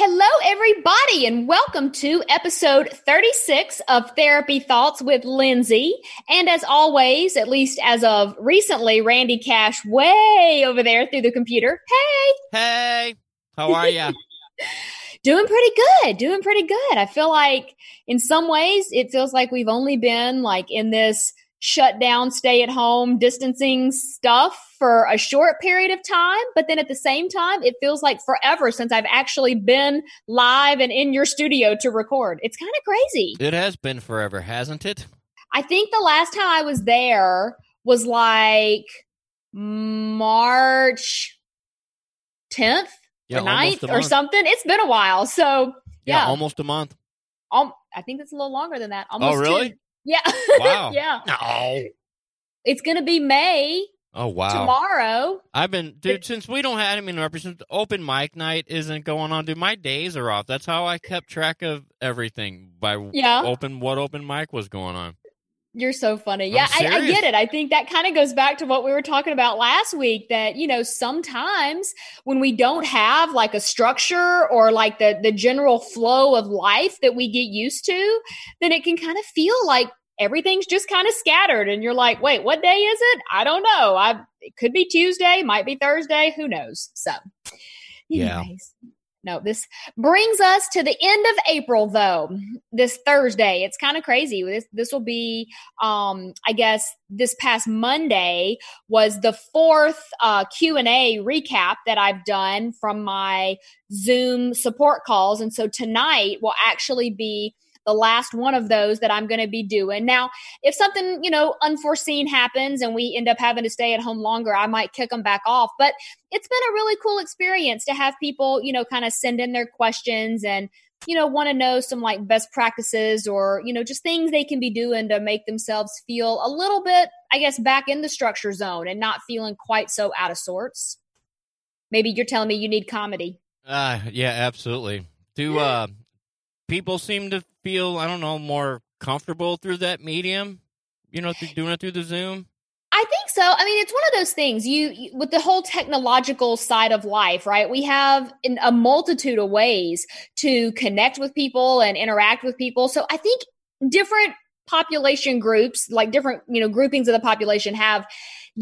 Hello, everybody, and welcome to episode 36 of Therapy Thoughts with Lindsay. And as always, at least as of recently, Randy Cash way over there through the computer. Hey! Hey! How are you? doing pretty good. Doing pretty good. I feel like in some ways, it feels like we've only been like in this shut down, stay at home, distancing stuff for a short period of time. But then at the same time, it feels like forever since I've actually been live and in your studio to record. It's kind of crazy. It has been forever, hasn't it? I think the last time I was there was like March 10th yeah, or 9th or something. It's been a while. So, yeah. yeah almost a month. Um, I think it's a little longer than that. Almost oh, really? 10. Yeah. Wow. yeah. No. It's going to be May. Oh wow! Tomorrow, I've been dude since we don't have. I mean, open mic night isn't going on, dude. My days are off. That's how I kept track of everything by yeah. open what open mic was going on. You're so funny. Yeah, I, I, get it. I think that kind of goes back to what we were talking about last week that, you know, sometimes when we don't have like a structure or like the, the general flow of life that we get used to, then it can kind of feel like everything's just kind of scattered and you're like, wait, what day is it? I don't know. I, it could be Tuesday, might be Thursday. Who knows? So anyways. Yeah. No, this brings us to the end of April though. This Thursday. It's kind of crazy. This this will be um I guess this past Monday was the fourth uh Q&A recap that I've done from my Zoom support calls and so tonight will actually be the last one of those that I'm going to be doing. Now, if something, you know, unforeseen happens and we end up having to stay at home longer, I might kick them back off. But it's been a really cool experience to have people, you know, kind of send in their questions and, you know, want to know some like best practices or, you know, just things they can be doing to make themselves feel a little bit, I guess, back in the structure zone and not feeling quite so out of sorts. Maybe you're telling me you need comedy. Uh, yeah, absolutely. Do uh, people seem to feel, I don't know, more comfortable through that medium? You know, through doing it through the Zoom? I think so. I mean, it's one of those things. You, you, with the whole technological side of life, right? We have in a multitude of ways to connect with people and interact with people. So I think different population groups, like different, you know, groupings of the population have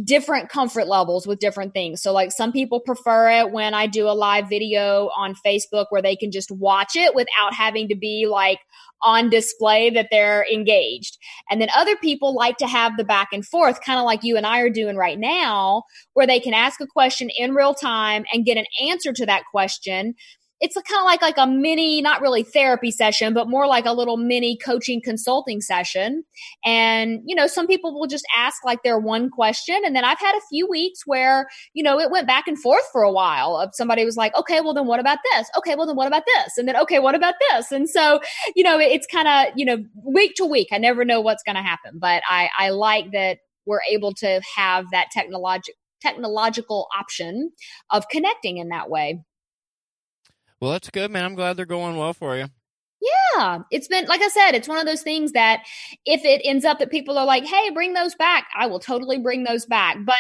different comfort levels with different things. So, like, some people prefer it when I do a live video on Facebook where they can just watch it without having to be like on display that they're engaged. And then other people like to have the back and forth, kind of like you and I are doing right now, where they can ask a question in real time and get an answer to that question it's kind of like like a mini not really therapy session but more like a little mini coaching consulting session. And you know some people will just ask like their one question. And then i've had a few weeks where you know it went back and forth for a while. Of somebody was like okay well then what about this? Okay well then what about this? And then okay what about this? And so you know it's kind of you know week to week i never know what's going to happen. But i i like that we're able to have that technological technological option of connecting in that way well, that's good, man. I'm glad they're going well for you. Yeah, it's been like I said, it's one of those things that if it ends up that people are like, "Hey, bring those back," I will totally bring those back. But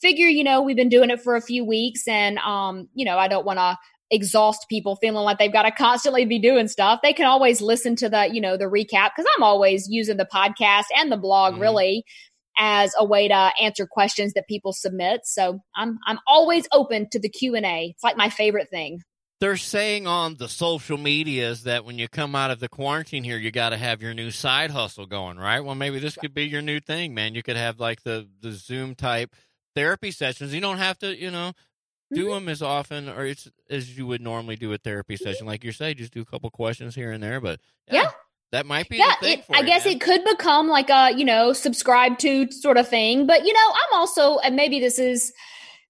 figure, you know, we've been doing it for a few weeks, and um, you know, I don't want to exhaust people feeling like they've got to constantly be doing stuff. They can always listen to the, you know, the recap because I'm always using the podcast and the blog mm-hmm. really as a way to answer questions that people submit. So I'm I'm always open to the Q and A. It's like my favorite thing they're saying on the social medias that when you come out of the quarantine here, you got to have your new side hustle going, right? Well, maybe this could be your new thing, man. You could have like the the Zoom type therapy sessions. You don't have to, you know, do mm-hmm. them as often or it's as you would normally do a therapy mm-hmm. session. Like you say, just do a couple questions here and there. But yeah. yeah. That might be yeah. It, I you, guess man. it could become like a you know subscribe to sort of thing. But you know, I'm also and maybe this is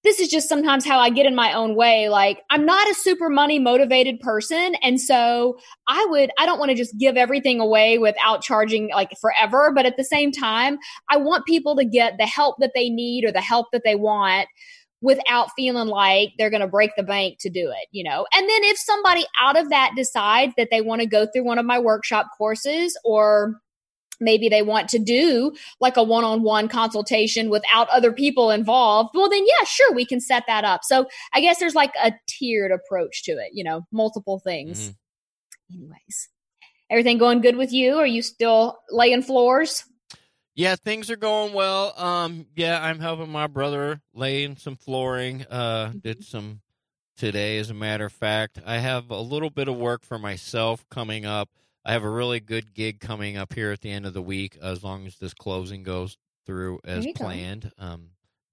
this is just sometimes how I get in my own way. Like, I'm not a super money motivated person. And so I would, I don't want to just give everything away without charging like forever. But at the same time, I want people to get the help that they need or the help that they want without feeling like they're going to break the bank to do it, you know? And then if somebody out of that decides that they want to go through one of my workshop courses or maybe they want to do like a one-on-one consultation without other people involved well then yeah sure we can set that up. So i guess there's like a tiered approach to it you know multiple things. Mm-hmm. anyways everything going good with you? Are you still laying floors? Yeah things are going well. Um yeah i'm helping my brother laying some flooring uh mm-hmm. did some today as a matter of fact. I have a little bit of work for myself coming up I have a really good gig coming up here at the end of the week, as long as this closing goes through as planned. Um,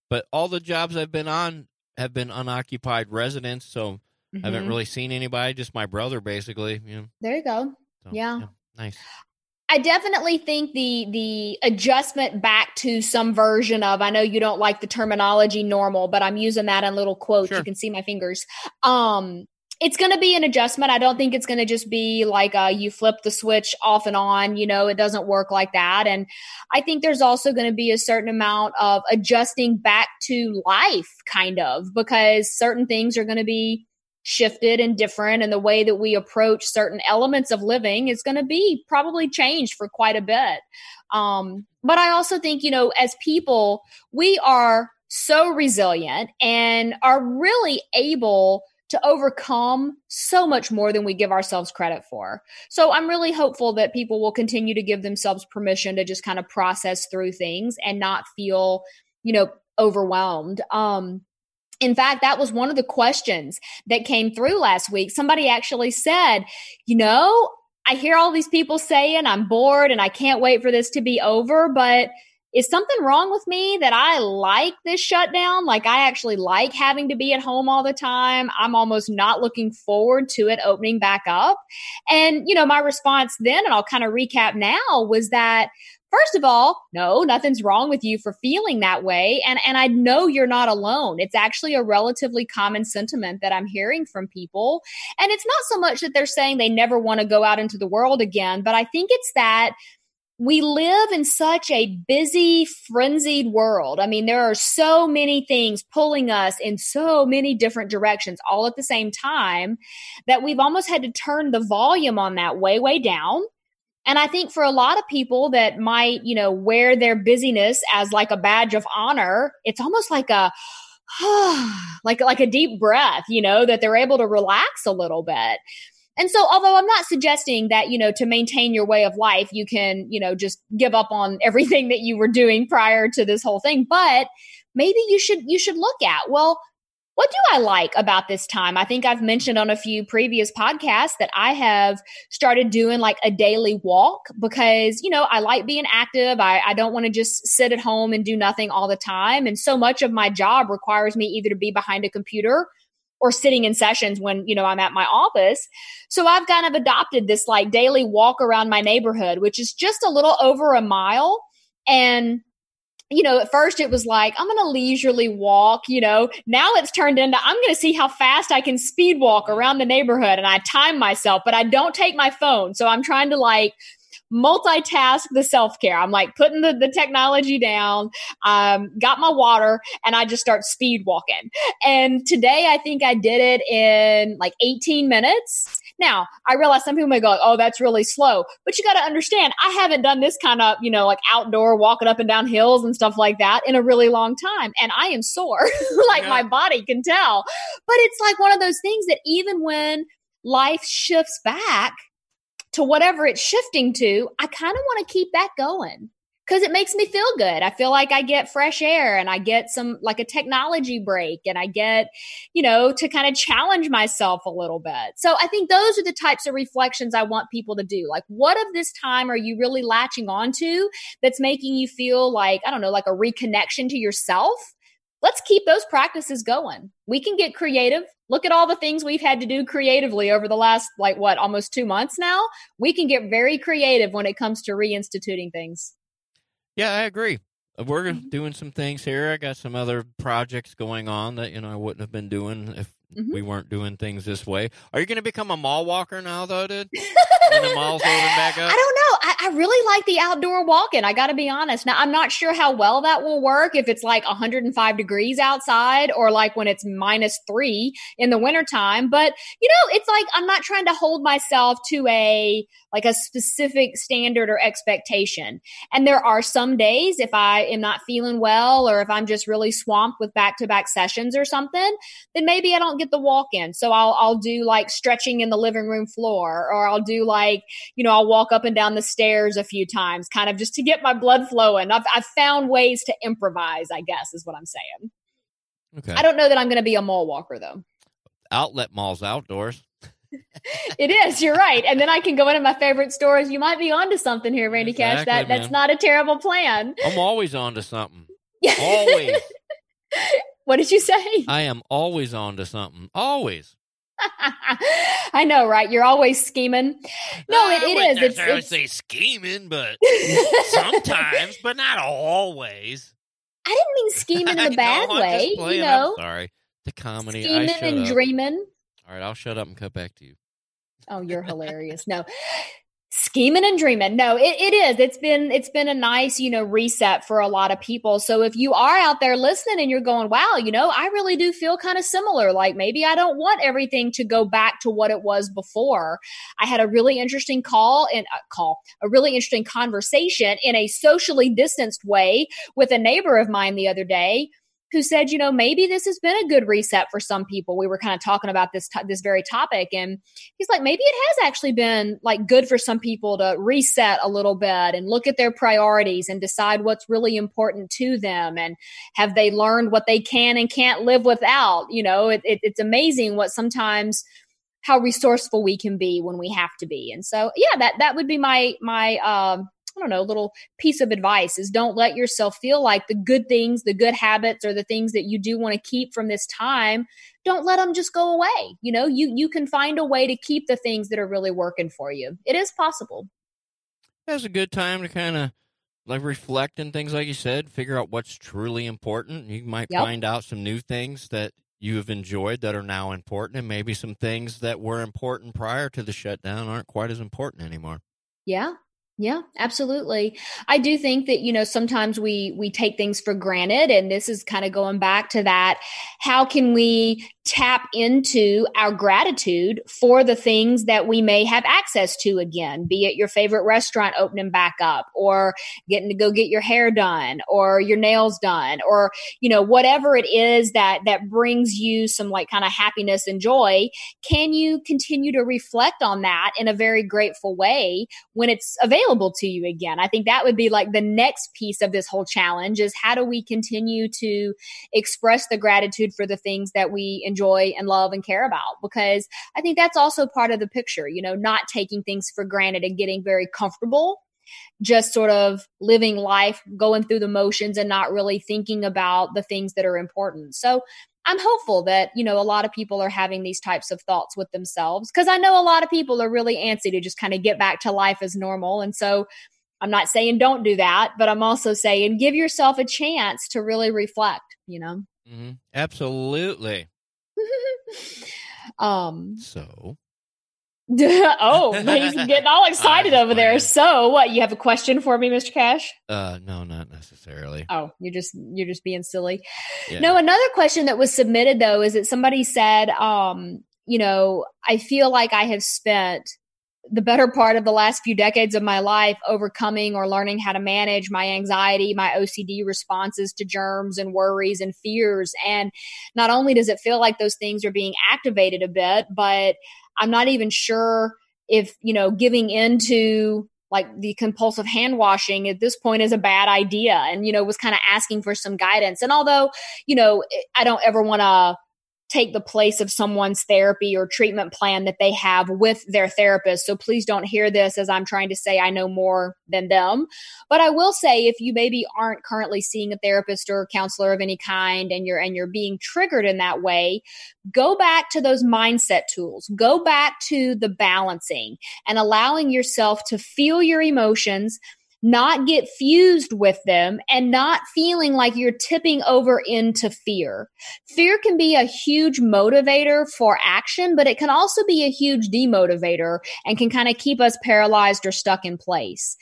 but all the jobs I've been on have been unoccupied residents, so mm-hmm. I haven't really seen anybody. Just my brother, basically. You know. There you go. So, yeah. yeah. Nice. I definitely think the the adjustment back to some version of I know you don't like the terminology normal, but I'm using that in little quotes. Sure. You can see my fingers. Um, it's going to be an adjustment. I don't think it's going to just be like uh, you flip the switch off and on. You know, it doesn't work like that. And I think there's also going to be a certain amount of adjusting back to life, kind of, because certain things are going to be shifted and different. And the way that we approach certain elements of living is going to be probably changed for quite a bit. Um, but I also think, you know, as people, we are so resilient and are really able to overcome so much more than we give ourselves credit for. So I'm really hopeful that people will continue to give themselves permission to just kind of process through things and not feel, you know, overwhelmed. Um, in fact, that was one of the questions that came through last week. Somebody actually said, you know, I hear all these people saying I'm bored and I can't wait for this to be over, but is something wrong with me that I like this shutdown? Like, I actually like having to be at home all the time. I'm almost not looking forward to it opening back up. And, you know, my response then, and I'll kind of recap now, was that First of all, no, nothing's wrong with you for feeling that way. And, and I know you're not alone. It's actually a relatively common sentiment that I'm hearing from people. And it's not so much that they're saying they never want to go out into the world again, but I think it's that we live in such a busy, frenzied world. I mean, there are so many things pulling us in so many different directions all at the same time that we've almost had to turn the volume on that way, way down. And I think for a lot of people that might, you know, wear their busyness as like a badge of honor, it's almost like a, like like a deep breath, you know, that they're able to relax a little bit. And so, although I'm not suggesting that, you know, to maintain your way of life, you can, you know, just give up on everything that you were doing prior to this whole thing, but maybe you should, you should look at, well, what do I like about this time? I think I've mentioned on a few previous podcasts that I have started doing like a daily walk because, you know, I like being active. I, I don't want to just sit at home and do nothing all the time. And so much of my job requires me either to be behind a computer or sitting in sessions when, you know, I'm at my office. So I've kind of adopted this like daily walk around my neighborhood, which is just a little over a mile. And you know, at first it was like, I'm going to leisurely walk, you know. Now it's turned into, I'm going to see how fast I can speed walk around the neighborhood. And I time myself, but I don't take my phone. So I'm trying to like, multitask the self care. I'm like putting the, the technology down, um, got my water, and I just start speed walking. And today I think I did it in like 18 minutes. Now, I realize some people may go, oh, that's really slow. But you got to understand, I haven't done this kind of, you know, like outdoor walking up and down hills and stuff like that in a really long time. And I am sore, like yeah. my body can tell. But it's like one of those things that even when life shifts back, to whatever it's shifting to, I kind of want to keep that going because it makes me feel good. I feel like I get fresh air and I get some like a technology break and I get, you know, to kind of challenge myself a little bit. So I think those are the types of reflections I want people to do. Like, what of this time are you really latching onto that's making you feel like, I don't know, like a reconnection to yourself? let's keep those practices going. We can get creative. Look at all the things we've had to do creatively over the last, like, what, almost two months now. We can get very creative when it comes to reinstituting things. Yeah, I agree. We're mm-hmm. doing some things here. I got some other projects going on that, you know, I wouldn't have been doing if mm-hmm. we weren't doing things this way. Are you going to become a mall walker now, though, dude? when the mall's open back up? I don't know. I, I really like the outdoor walking. I got to be honest. Now, I'm not sure how well that will work if it's like 105 degrees outside or like when it's minus three in the wintertime. But, you know, it's like I'm not trying to hold myself to a like a specific standard or expectation. And there are some days if I am not feeling well or if I'm just really swamped with back to back sessions or something, then maybe I don't get the walk in. So I'll, I'll do like stretching in the living room floor or I'll do like, you know, I'll walk up and down the stairs a few times, kind of just to get my blood flowing. I've, I've found ways to improvise, I guess is what I'm saying. Okay. I don't know that I'm going to be a mall walker though. Outlet malls outdoors it is. You're right. And then I can go into my favorite stores. You might be onto something here, Randy exactly, Cash. That man. that's not a terrible plan. I'm always onto something. Always. what did you say? I am always onto something. Always. I know, right? You're always scheming. No, it, it is. It's, I would say scheming, but sometimes, but not always. I didn't mean scheming in a bad know, way. You know, I'm sorry. The comedy. Scheming and up. dreaming. All right, I'll shut up and cut back to you. Oh, you're hilarious. No. Scheming and dreaming. No, it, it is. It's been it's been a nice, you know, reset for a lot of people. So if you are out there listening and you're going, wow, you know, I really do feel kind of similar. Like maybe I don't want everything to go back to what it was before. I had a really interesting call and uh, call, a really interesting conversation in a socially distanced way with a neighbor of mine the other day who said, you know, maybe this has been a good reset for some people. We were kind of talking about this this very topic, and he's like, maybe it has actually been like good for some people to reset a little bit and look at their priorities and decide what's really important to them, and have they learned what they can and can't live without. You know, it, it, it's amazing what sometimes how resourceful we can be when we have to be. And so, yeah, that that would be my my um, I don't know, little piece of advice is don't let yourself feel like the good things, the good habits, or the things that you do want to keep from this time, don't let them just go away. You know, you you can find a way to keep the things that are really working for you. It is possible. That's a good time to kind of like reflect and things like you said, figure out what's truly important. You might yep. find out some new things that you have enjoyed that are now important and maybe some things that were important prior to the shutdown aren't quite as important anymore. Yeah, yeah, absolutely. I do think that, you know, sometimes we we take things for granted and this is kind of going back to that how can we tap into our gratitude for the things that we may have access to again, be it your favorite restaurant opening back up or getting to go get your hair done or your nails done or, you know, whatever it is that that brings you some like kind of happiness and joy, can you continue to reflect on that in a very grateful way when it's available to you again? I think that would be like the next piece of this whole challenge is how do we continue to express the gratitude for the things that we enjoy and love and care about because I think that's also part of the picture, you know, not taking things for granted and getting very comfortable just sort of living life, going through the motions and not really thinking about the things that are important. So I'm hopeful that, you know, a lot of people are having these types of thoughts with themselves because I know a lot of people are really antsy to just kind of get back to life as normal. And so I'm not saying don't do that, but I'm also saying give yourself a chance to really reflect, you know? Mm-hmm. Absolutely. um. So. oh, he's getting all excited over there. So, what? You have a question for me, Mr. Cash? Uh, no, not necessarily. Oh, you're just you're just being silly. Yeah. No, another question that was submitted though is that somebody said, um, you know, I feel like I have spent the better part of the last few decades of my life overcoming or learning how to manage my anxiety, my OCD responses to germs and worries and fears. And not only does it feel like those things are being activated a bit, but I'm not even sure if, you know, giving into like the compulsive hand washing at this point is a bad idea and you know was kind of asking for some guidance and although you know i don't ever want to take the place of someone's therapy or treatment plan that they have with their therapist. So please don't hear this as I'm trying to say I know more than them. But I will say if you maybe aren't currently seeing a therapist or a counselor of any kind and you're and you're being triggered in that way, go back to those mindset tools. Go back to the balancing and allowing yourself to feel your emotions not get fused with them, and not feeling like you're tipping over into fear. Fear can be a huge motivator for action, but it can also be a huge demotivator and can kind of keep us paralyzed or stuck in place.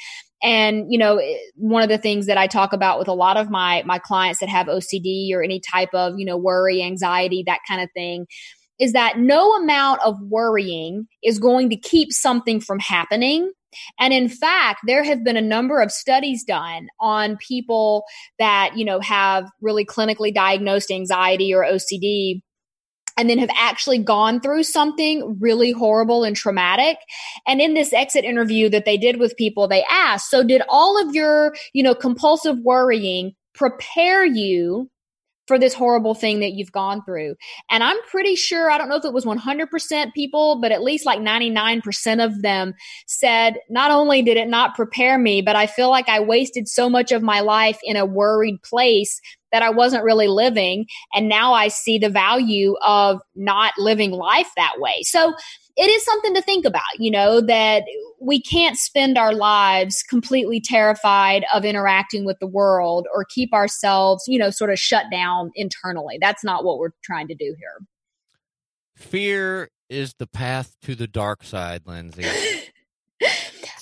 And, you know, eh, one of the things that I talk about with a lot of my, my clients that have OCD or any type of, you know, worry, anxiety, that kind of thing is that no amount of worrying is going to keep something from happening. And in fact, there have been a number of studies done on people that, you know, have really clinically diagnosed anxiety or OCD and then have actually gone through something really horrible and traumatic. And in this exit interview that they did with people, they asked, so did all of your, you know, compulsive worrying prepare you for this horrible thing that you've gone through. And I'm pretty sure, I don't know if it was 100% people, but at least like 99% of them said, not only did it not prepare me, but I feel like I wasted so much of my life in a worried place that I wasn't really living. And now I see the value of not living life that way. So it is something to think about, you know, that we can't spend our lives completely terrified of interacting with the world or keep ourselves, you know, sort of shut down internally. That's not what we're trying to do here. Fear is the path to the dark side, Lindsay.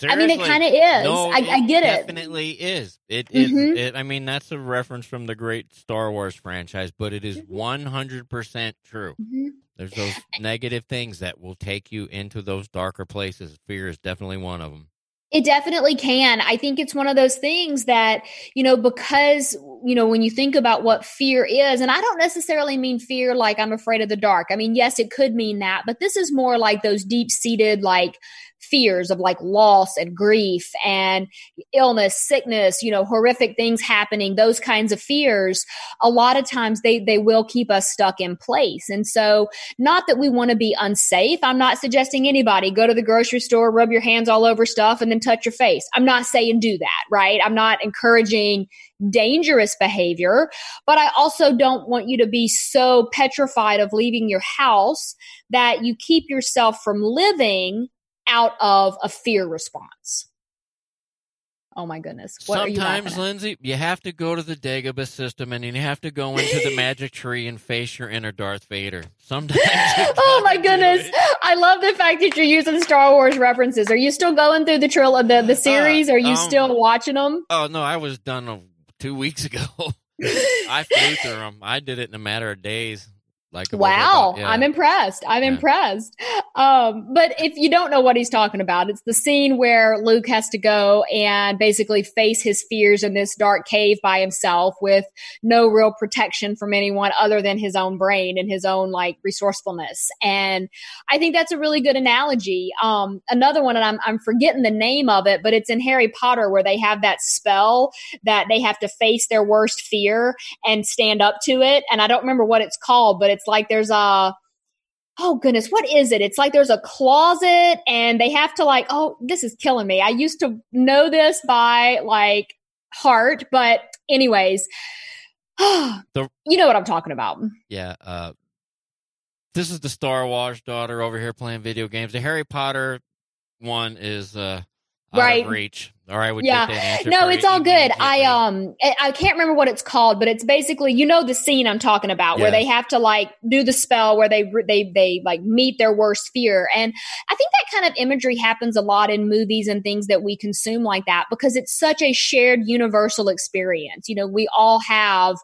I mean, it kind of is. No, I, I, get it. Definitely is. It is. Mm-hmm. It, I mean, that's a reference from the great Star Wars franchise, but it is one hundred percent true. Mm-hmm. There's those negative things that will take you into those darker places. Fear is definitely one of them. It definitely can. I think it's one of those things that, you know, because, you know, when you think about what fear is, and I don't necessarily mean fear like I'm afraid of the dark. I mean, yes, it could mean that, but this is more like those deep seated, like, fears of like loss and grief and illness, sickness, you know, horrific things happening, those kinds of fears, a lot of times they, they will keep us stuck in place. And so not that we want to be unsafe. I'm not suggesting anybody go to the grocery store, rub your hands all over stuff and then touch your face. I'm not saying do that, right? I'm not encouraging dangerous behavior, but I also don't want you to be so petrified of leaving your house that you keep yourself from living out of a fear response. Oh my goodness. What Sometimes, you Lindsay, you have to go to the Dagobah system and you have to go into the magic tree and face your inner Darth Vader. Sometimes. oh my goodness. I love the fact that you're using Star Wars references. Are you still going through the trill the, the uh, series? Uh, Are you um, still watching them? Oh no, I was done two weeks ago. I flew through them. I did it in a matter of days. Like wow, yeah. I'm impressed. I'm yeah. impressed. Um, but if you don't know what he's talking about, it's the scene where Luke has to go and basically face his fears in this dark cave by himself with no real protection from anyone other than his own brain and his own like resourcefulness. And I think that's a really good analogy. Um, another one, and I'm I'm forgetting the name of it, but it's in Harry Potter where they have that spell that they have to face their worst fear and stand up to it. And I don't remember what it's called, but it's it's like there's a oh goodness, what is it? It's like there's a closet and they have to like, oh, this is killing me. I used to know this by like heart, but anyways, the, you know what I'm talking about. Yeah. Uh, this is the Star Wars daughter over here playing video games. The Harry Potter one is uh, right. reach. Or I would yeah. no, it's all good. I um I can't remember what it's called, but it's basically you know the scene I'm talking about yes. where they have to like do the spell where they they they like meet their worst fear, and I think that kind of imagery happens a lot in movies and things that we consume like that because it's such a shared universal experience. You know, we all have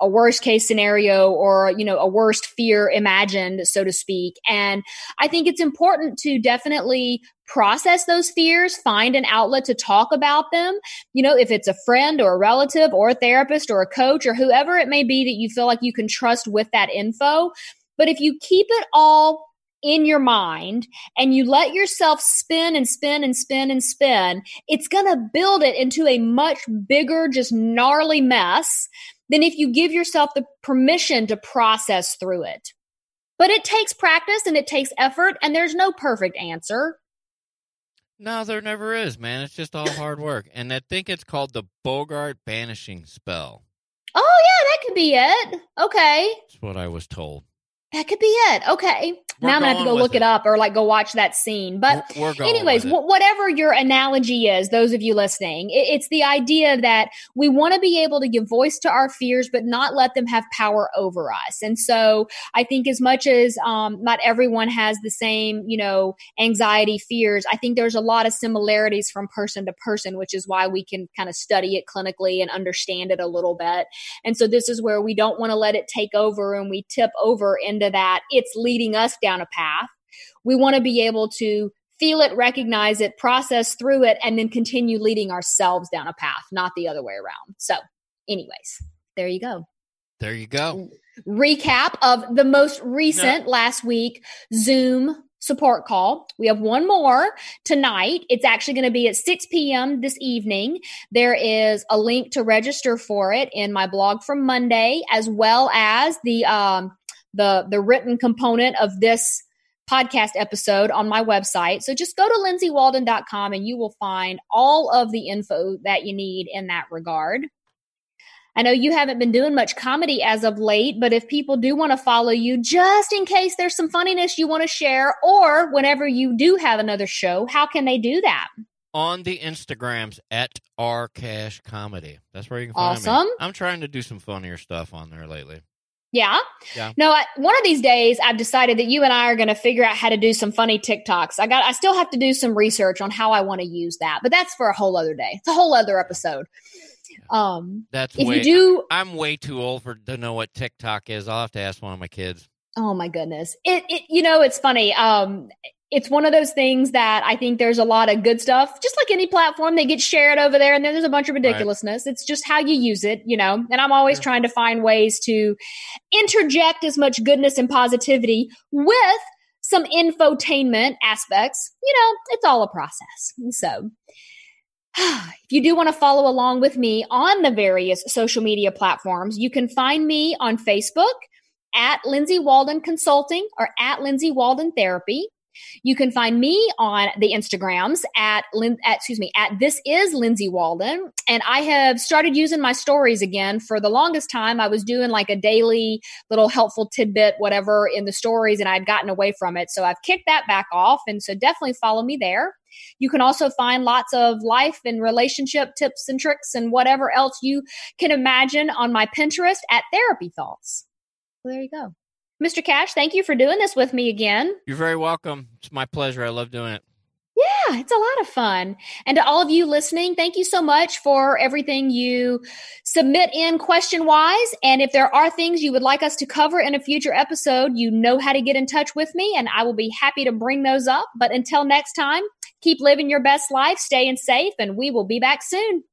a worst case scenario or you know a worst fear imagined so to speak and i think it's important to definitely process those fears find an outlet to talk about them you know if it's a friend or a relative or a therapist or a coach or whoever it may be that you feel like you can trust with that info but if you keep it all in your mind and you let yourself spin and spin and spin and spin, it's going to build it into a much bigger, just gnarly mess than if you give yourself the permission to process through it. But it takes practice and it takes effort, and there's no perfect answer. No, there never is, man. It's just all hard work. And I think it's called the Boggart banishing spell. Oh, yeah, that could be it. Okay. That's what I was told. That could be it. Okay. We're now I'm gonna have to go look it. it. up or like go watch that scene. But anyways, w- whatever your analogy is, those of you listening, it, it's the idea that we want to be able to give voice to our fears, but not let them have power over us. And so I think as much as um, not everyone has the same, you know, anxiety, fears, I think there's a lot of similarities from person to person, which is why we can kind of study it clinically and understand it a little bit. And so this is where we don't want to let it take over and we tip over into that it's leading us down down a path. We want to be able to feel it, recognize it, process through it, and then continue leading ourselves down a path, not the other way around. So, anyways, there you go. There you go. Recap of the most recent no. last week Zoom support call. We have one more tonight. It's actually going to be at 6 p.m. this evening. There is a link to register for it in my blog from Monday, as well as the um, the the written component of this podcast episode on my website. So just go to lindsaywalden.com and you will find all of the info that you need in that regard. I know you haven't been doing much comedy as of late, but if people do want to follow you, just in case there's some funniness you want to share, or whenever you do have another show, how can they do that? On the Instagrams at R Cash Comedy. That's where you can find awesome. me. I'm trying to do some funnier stuff on there lately. Yeah. Yeah. No, I, one of these days I've decided that you and I are going to figure out how to do some funny TikToks. I got, I still have to do some research on how I want to use that, but that's for a whole other day. It's a whole other episode. Um, that's if way, you do, I'm way too old for to know what TikTok is. I'll have to ask one of my kids. Oh my goodness. It, it you know, it's funny. Um, it's one of those things that I think there's a lot of good stuff. Just like any platform, they get shared over there, and then there's a bunch of ridiculousness. Right. It's just how you use it, you know. And I'm always trying to find ways to interject as much goodness and positivity with some infotainment aspects. You know, it's all a process. And so, if you do want to follow along with me on the various social media platforms, you can find me on Facebook at Lindsay Walden Consulting or at Lindsay Walden Therapy. You can find me on the Instagrams at, at excuse me, at this is Lindsay Walden. And I have started using my stories again for the longest time. I was doing like a daily little helpful tidbit, whatever in the stories, and I'd gotten away from it. So I've kicked that back off. And so definitely follow me there. You can also find lots of life and relationship tips and tricks and whatever else you can imagine on my Pinterest at Therapy Thoughts. There you go. Mr. Cash, thank you for doing this with me again. You're very welcome. It's my pleasure. I love doing it. Yeah, it's a lot of fun. And to all of you listening, thank you so much for everything you submit in question wise. And if there are things you would like us to cover in a future episode, you know how to get in touch with me, and I will be happy to bring those up. But until next time, keep living your best life, staying safe, and we will be back soon.